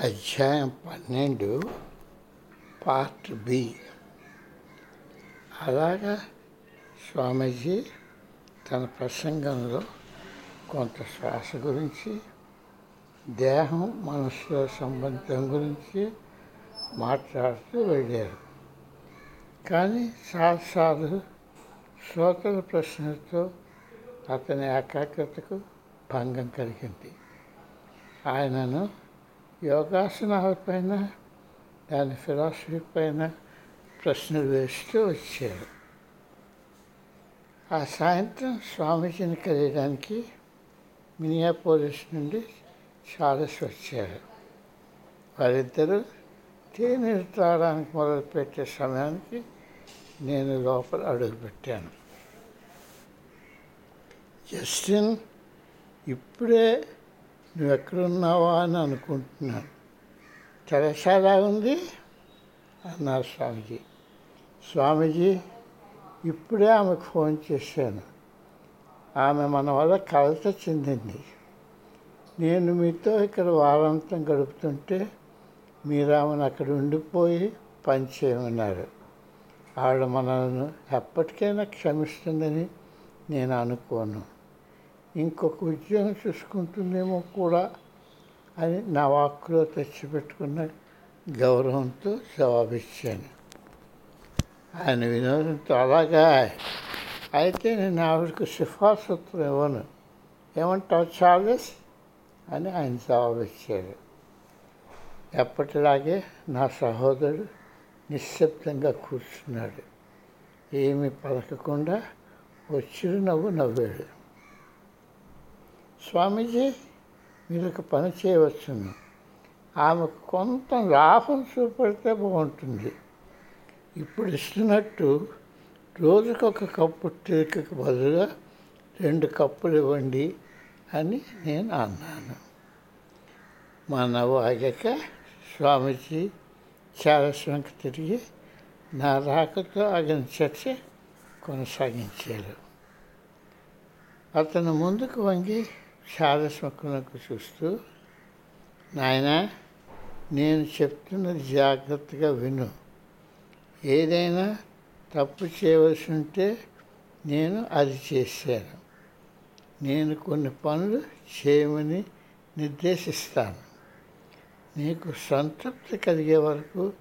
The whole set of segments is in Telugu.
అధ్యాయం పన్నెండు పార్ట్ బి. అలాగా స్వామీజీ తన ప్రసంగంలో కొంత శ్వాస గురించి దేహం మనసుల సంబంధం గురించి మాట్లాడుతూ వెళ్ళారు. కానీ చాలాసార్లు శ్రోతల ప్రశ్నలతో అతని ఏకాగ్రతకు భంగం కలిగింది. ఆయనను యోగాసనాల పైన దాని ఫిలాసఫీ పైన ప్రశ్నలు వేస్తూ వచ్చారు ఆ సాయంత్రం స్వామీజీని కలియడానికి మినియాపోలిస్ నుండి చార్లెస్ వచ్చారు. వారిద్దరూ తేనె తాగడానికి మొదలుపెట్టే సమయానికి నేను లోపల అడుగుపెట్టాను. జస్టిన్ ఇప్పుడే నువ్వు ఎక్కడున్నావా అని అనుకుంటున్నాను. తెరసాలా ఉంది అన్నారు స్వామీజీ. స్వామీజీ ఇప్పుడే ఆమెకు ఫోన్ చేశాను. ఆమె మన వల్ల కలత చెందింది. నేను మీతో ఇక్కడ వారాంతం గడుపుతుంటే మీరు ఆమెను అక్కడ ఉండిపోయి పని చేయమన్నారు. ఆవిడ మనల్ని ఎప్పటికైనా క్షమిస్తుందని నేను అనుకోను. ఇంకొక ఉద్యోగం చూసుకుంటుందేమో కూడా అని నా వాక్కులో తెచ్చిపెట్టుకున్న గౌరవంతో జవాబిచ్చాను. ఆయన వినోదంతో అలాగా అయితే నేను ఆవిడకు సిఫార్సు ఉత్తరం ఇవ్వను. ఏమంటావు చార్లెస్? అని ఆయన జవాబిచ్చాడు. ఎప్పటిలాగే నా సహోదరుడు నిశ్శబ్దంగా కూర్చున్నాడు. ఏమీ పలకకుండా వచ్చిరు నవ్వు నవ్వాడు. స్వామీజీ మీరు ఒక పని చేయవచ్చును. ఆమెకు కొంత లాభం చూపెడితే బాగుంటుంది. ఇప్పుడు ఇస్తున్నట్టు రోజుకు ఒక కప్పు టీకకు బదులుగా రెండు కప్పులు ఇవ్వండి అని నేను అన్నాను. మా నవ్వు ఆగాక స్వామీజీ చాలా వెంక తిరిగి నా రాకతో ఆగిన చర్చ కొనసాగించారు. అతను ముందుకు వంగి శారస్మకునకు చూస్తూ నాయన నేను చెప్తున్నది జాగ్రత్తగా విను. ఏదైనా తప్పు చేయవలసి ఉంటే నేను అది చేశాను. నేను కొన్ని పనులు చేయమని నిర్దేశిస్తాను. నీకు సంతృప్తి కలిగే వరకు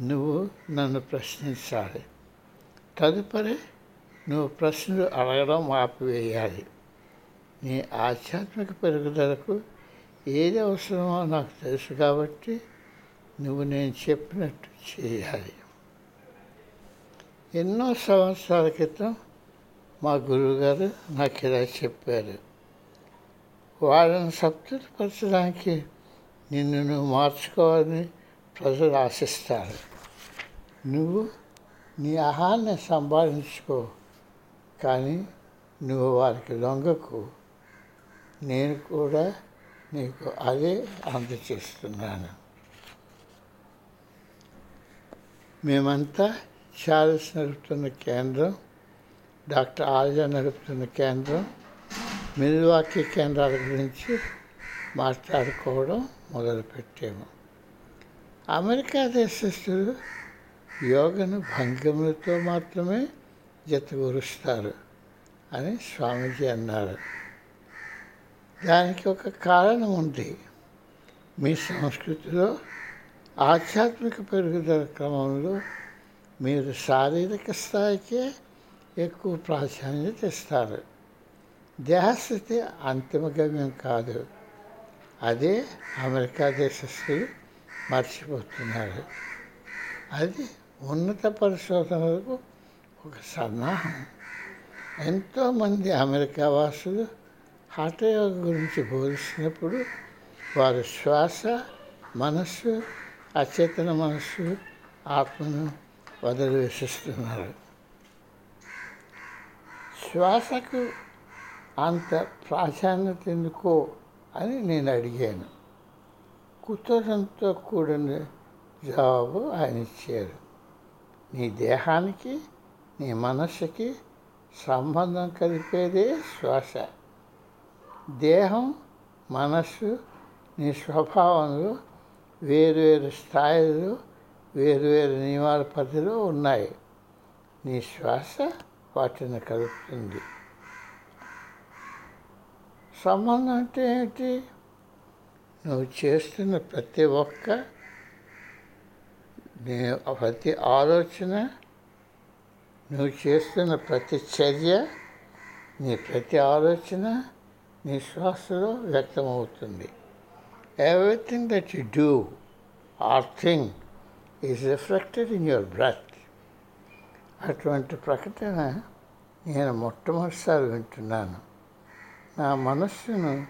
నువ్వు నన్ను ప్రశ్నించాలి. తదుపరి నువ్వు ప్రశ్నలు అడగడం ఆపివేయాలి నీ ఆధ్యాత్మిక పెరుగుదలకు ఏది అవసరమో నాకు తెలుసు కాబట్టి నువ్వు నేను చెప్పినట్టు చేయాలి. ఎన్నో సంవత్సరాల క్రితం మా గురువుగారు నాకు ఇలా చెప్పారు. వాళ్ళని సంతృప్తిపరచడానికి నిన్ను నువ్వు మార్చుకోవాలని ప్రజలు ఆశిస్తారు. నువ్వు నీ ఆహాన్ని సంపాదించుకో కానీ నువ్వు వారికి లొంగకు. నేను కూడా నీకు అదే అందచేస్తున్నాను. మేమంతా చార్లెస్ నడుపుతున్న కేంద్రం డాక్టర్ ఆర్య నడుపుతున్న కేంద్రం మిల్వాకి కేంద్రాల గురించి మాట్లాడుకోవడం మొదలుపెట్టాము. అమెరికా దేశస్తులు యోగను భంగములతో మాత్రమే జతకూరుస్తారు అని స్వామీజీ అన్నారు. దానికి ఒక కారణం ఉంది. మీ సంస్కృతిలో ఆధ్యాత్మిక పెరుగుదల క్రమంలో మీరు శారీరక స్థాయికే ఎక్కువ ప్రాధాన్యత ఇస్తారు. దేహస్థితి అంతిమ గమ్యం కాదు. అదే అమెరికా దేశస్తులు మర్చిపోతున్నారు. అది ఉన్నత పరిశోధనలకు ఒక సన్నాహం. ఎంతోమంది అమెరికా వాసులు హఠయోగం గురించి బోధిస్తున్నప్పుడు వారు శ్వాస మనస్సు అచేతన మనస్సు ఆత్మను వదిలివేసిస్తున్నారు. శ్వాసకు అంత ప్రాధాన్యత ఎందుకో అని నేను అడిగాను. కుతూహలంతో కూడిన జవాబు ఆయన ఇచ్చారు. నీ దేహానికి నీ మనస్సుకి సంబంధం కలిపేదే శ్వాస. దేహం మనస్సు నీ స్వభావంలో వేరువేరు స్థాయిలో వేరువేరు నియమాల పరిధిలో ఉన్నాయి. నీ శ్వాస వాటిని కలుపుతుంది. సంబంధం అంటే ఏంటి? నువ్వు చేస్తున్న ప్రతి ఒక్క నీ ప్రతి ఆలోచన నువ్వు చేస్తున్న ప్రతి చర్య నీ ప్రతి ఆలోచన నిశ్వాసలో వ్యక్తమవుతుంది. Everything that you do or think is reflected in your breath అటువంటి ప్రకటన నేను మొట్టమొదటిసారి వింటున్నాను. నా మనస్సును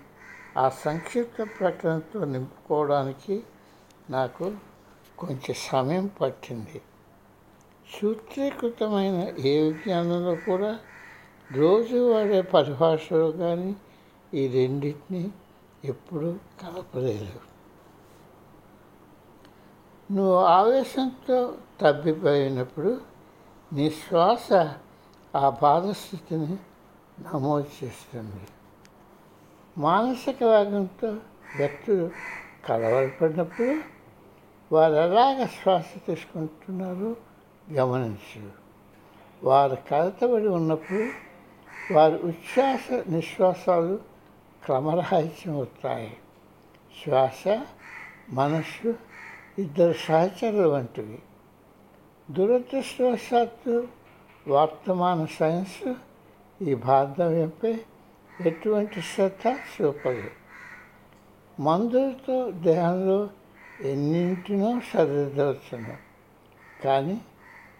ఆ సంక్షిప్త ప్రకటనతో నింపుకోవడానికి నాకు కొంచెం సమయం పట్టింది. సూత్రీకృతమైన ఏ విజ్ఞానంలో కూడా రోజు వాడే పరిభాషలో కానీ ఈ రెండింటిని ఎప్పుడూ కలపలేదు. నువ్వు ఆవేశంతో తబ్బిపోయినప్పుడు నీ శ్వాస ఆ బాధస్థితిని నమోదు చేస్తుంది. మానసిక వేగంతో వ్యక్తులు కలవరపడినప్పుడు వారు ఎలాగ శ్వాస తీసుకుంటున్నారో గమనించు. వారు కలతబడి ఉన్నప్పుడు వారి ఉచ్ఛ్వాస నిశ్వాసాలు క్రమరాహిత్యం వస్తాయి. శ్వాస మనస్సు ఇద్దరు సహచరులు వంటివి దురదృష్టవశాత్తు వర్తమాన సైన్స్ ఈ బాంధవ్యంపై ఎటువంటి శ్రద్ధ చూపదు మందులతో దేహంలో ఎన్నింటినో సరిదవచ్చును కానీ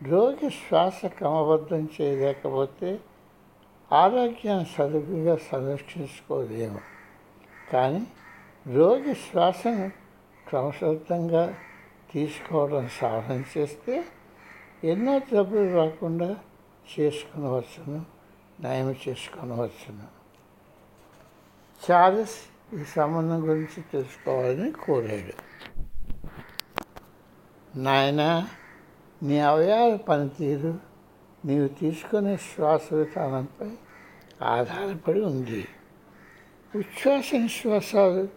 రోగి శ్వాస క్రమబద్ధం చేయలేకపోతే ఆరోగ్యాన్ని సదుపుగా సంరక్షించుకోలేము. కానీ రోగి శ్వాసను క్రమశబ్దంగా తీసుకోవడం సాధన చేస్తే ఎన్నో జబ్బులు రాకుండా చేసుకునవచ్చును నయం చేసుకునవచ్చును. చార్లెస్ ఈ సంబంధం గురించి తెలుసుకోవాలని కోరాడు. నాయన నీ అవయాల పనితీరు నీవు తీసుకునే శ్వాస విధానంపై ఆధారపడి ఉంది. ఉచ్ఛ్వాస నిశ్వాసాలు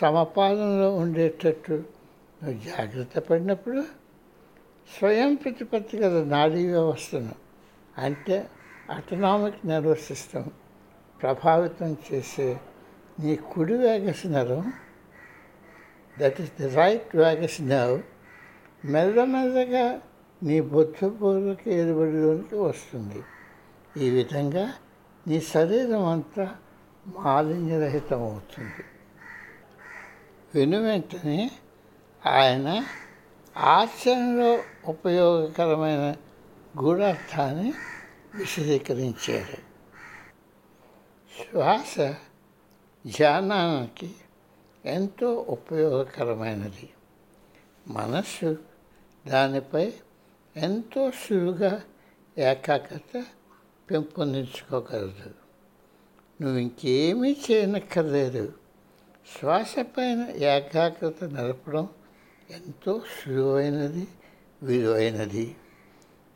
సమపాలనలో ఉండేటట్టు నువ్వు జాగ్రత్త పడినప్పుడు స్వయం ప్రతిపత్తి గల నాడీ వ్యవస్థను అంటే అటనామిక్ నర్వస్ సిస్టమ్ ప్రభావితం చేసే నీ కుడి వేగస్ నరం that is the right vagus nerve మెల్లమెల్లగా నీ బుద్ధపూర్వక ఎరుబడిలోనికి వస్తుంది. ఈ విధంగా నీ శరీరం అంతా మాలిన్యరహితం అవుతుంది వెను వెంటనే ఆయన ఆచరణలో ఉపయోగకరమైన గూఢార్థాన్ని విశదీకరించారు శ్వాస ధ్యానానికి ఎంతో ఉపయోగకరమైనది. మనస్సు దానిపై ఎంతో సులువుగా ఏకాగ్రత పెంపొందించుకోగలదు నువ్వు ఇంకేమీ చేయనక్కర్లేదు శ్వాస పైన ఏకాగ్రత నడపడం ఎంతో సులువైనది విలువైనది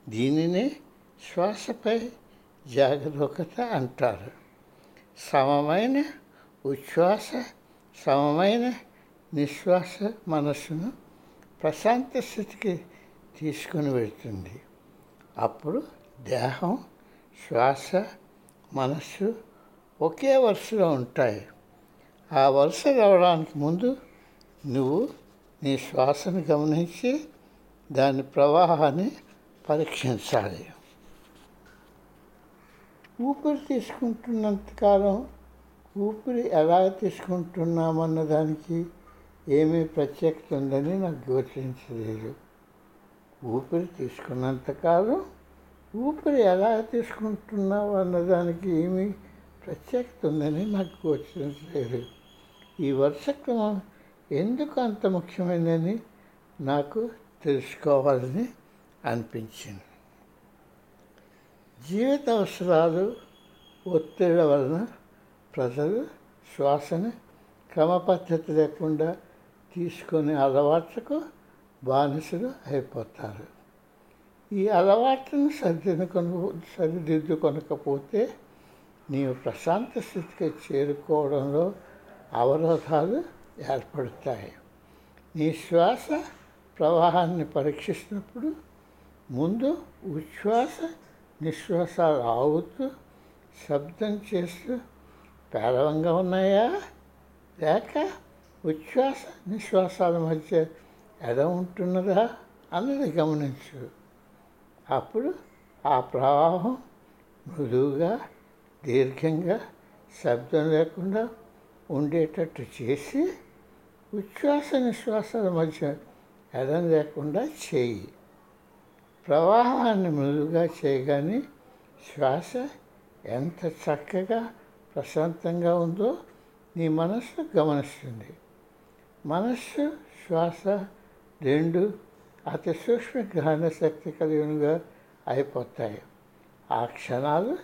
దీనినే శ్వాసపై జాగరూకత అంటారు సమమైన ఉచ్ఛ్వాస సమమైన నిశ్వాస మనస్సును ప్రశాంత స్థితికి తీసుకుని వెళ్తుంది. అప్పుడు దేహం శ్వాస మనస్సు ఒకే వరుసలో ఉంటాయి. ఆ వరుస రావడానికి ముందు నువ్వు నీ శ్వాసను గమనించి దాని ప్రవాహాన్ని పరీక్షించాలి. ఊపిరి తీసుకుంటున్నంతకాలం ఊపిరి ఎలా తీసుకుంటున్నామన్న దానికి ఏమీ ప్రత్యేకత ఉందని నాకు గోచరించలేదు ఊపిరి తీసుకున్నంతకాలం ఊపిరి ఎలా తీసుకుంటున్నావు అన్నదానికి ఏమీ ప్రత్యేకత ఉందని నాకు గోచరించలేదు ఈ వర్షక్రమం ఎందుకు అంత ముఖ్యమైనదని నాకు తెలుసుకోవాలని అనిపించింది. జీవిత అవసరాలు ఒత్తిళ్ళ వలన ప్రజలు శ్వాసని క్రమపద్ధతి లేకుండా తీసుకునే అలవాట్లకు బానిసలు అయిపోతారు. ఈ అలవాట్లను సరిదిద్దుకొను సరిదిద్దుకొనకపోతే నీవు ప్రశాంత స్థితికి చేరుకోవడంలో అవరోధాలు ఏర్పడతాయి. నీ శ్వాస ప్రవాహాన్ని పరీక్షిస్తున్నప్పుడు ముందు ఉచ్ఛ్వాస నిశ్వాసాలు ఆగుతూ శబ్దం చేస్తూ పేలవంగా ఉన్నాయా? లేక ఉచ్ఛ్వాస నిశ్వాసాల మధ్య ఎలా ఉంటున్నదా అన్నది గమనించు. అప్పుడు ఆ ప్రవాహం మృదువుగా దీర్ఘంగా శబ్దం లేకుండా ఉండేటట్టు చేసి ఉచ్ఛ్వాస నిశ్వాసాల మధ్య ఎడం లేకుండా చేయి. ప్రవాహాన్ని మృదువుగా చేయగానే శ్వాస ఎంత చక్కగా ప్రశాంతంగా ఉందో నీ మనస్సు గమనిస్తుంది. మనస్సు శ్వాస రెండు అతి సూక్ష్మ గ్రహణ శక్తి కలిగినగా అయిపోతాయి. ఆ క్షణాలు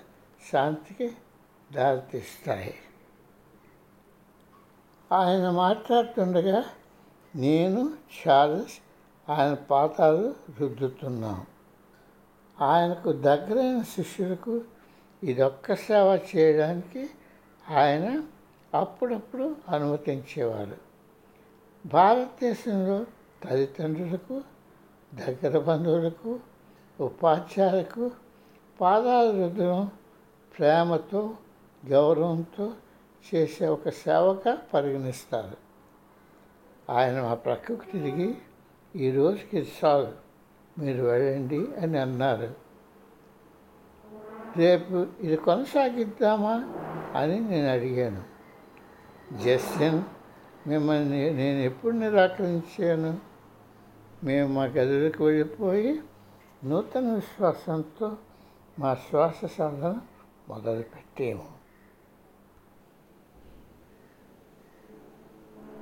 శాంతికి దారితీస్తాయి. ఆయన మాట్లాడుతుండగా నేను చార్లెస్ ఆయన పాతాలు రుద్దుతున్నాం. ఆయనకు దగ్గరైన శిష్యులకు ఇదొక్క సేవ చేయడానికి ఆయన అప్పుడప్పుడు అనుమతించేవారు భారతదేశంలో తల్లిదండ్రులకు దగ్గర బంధువులకు ఉపాధ్యాయులకు పాదాల రుద్రం ప్రేమతో గౌరవంతో చేసే ఒక సేవగా పరిగణిస్తారు. ఆయన మా ప్రక్కకు తిరిగి ఈరోజుకి ఇది చాలు మీరు వెళ్ళండి అని అన్నారు. రేపు ఇది కొనసాగిద్దామా? అని నేను అడిగాను. జస్టిన్ మిమ్మల్ని నేను ఎప్పుడు నిరాకరించాను? మేము మా గదులకు వెళ్ళిపోయి నూతన విశ్వాసంతో మా శ్వాస సాధన మొదలుపెట్టాము.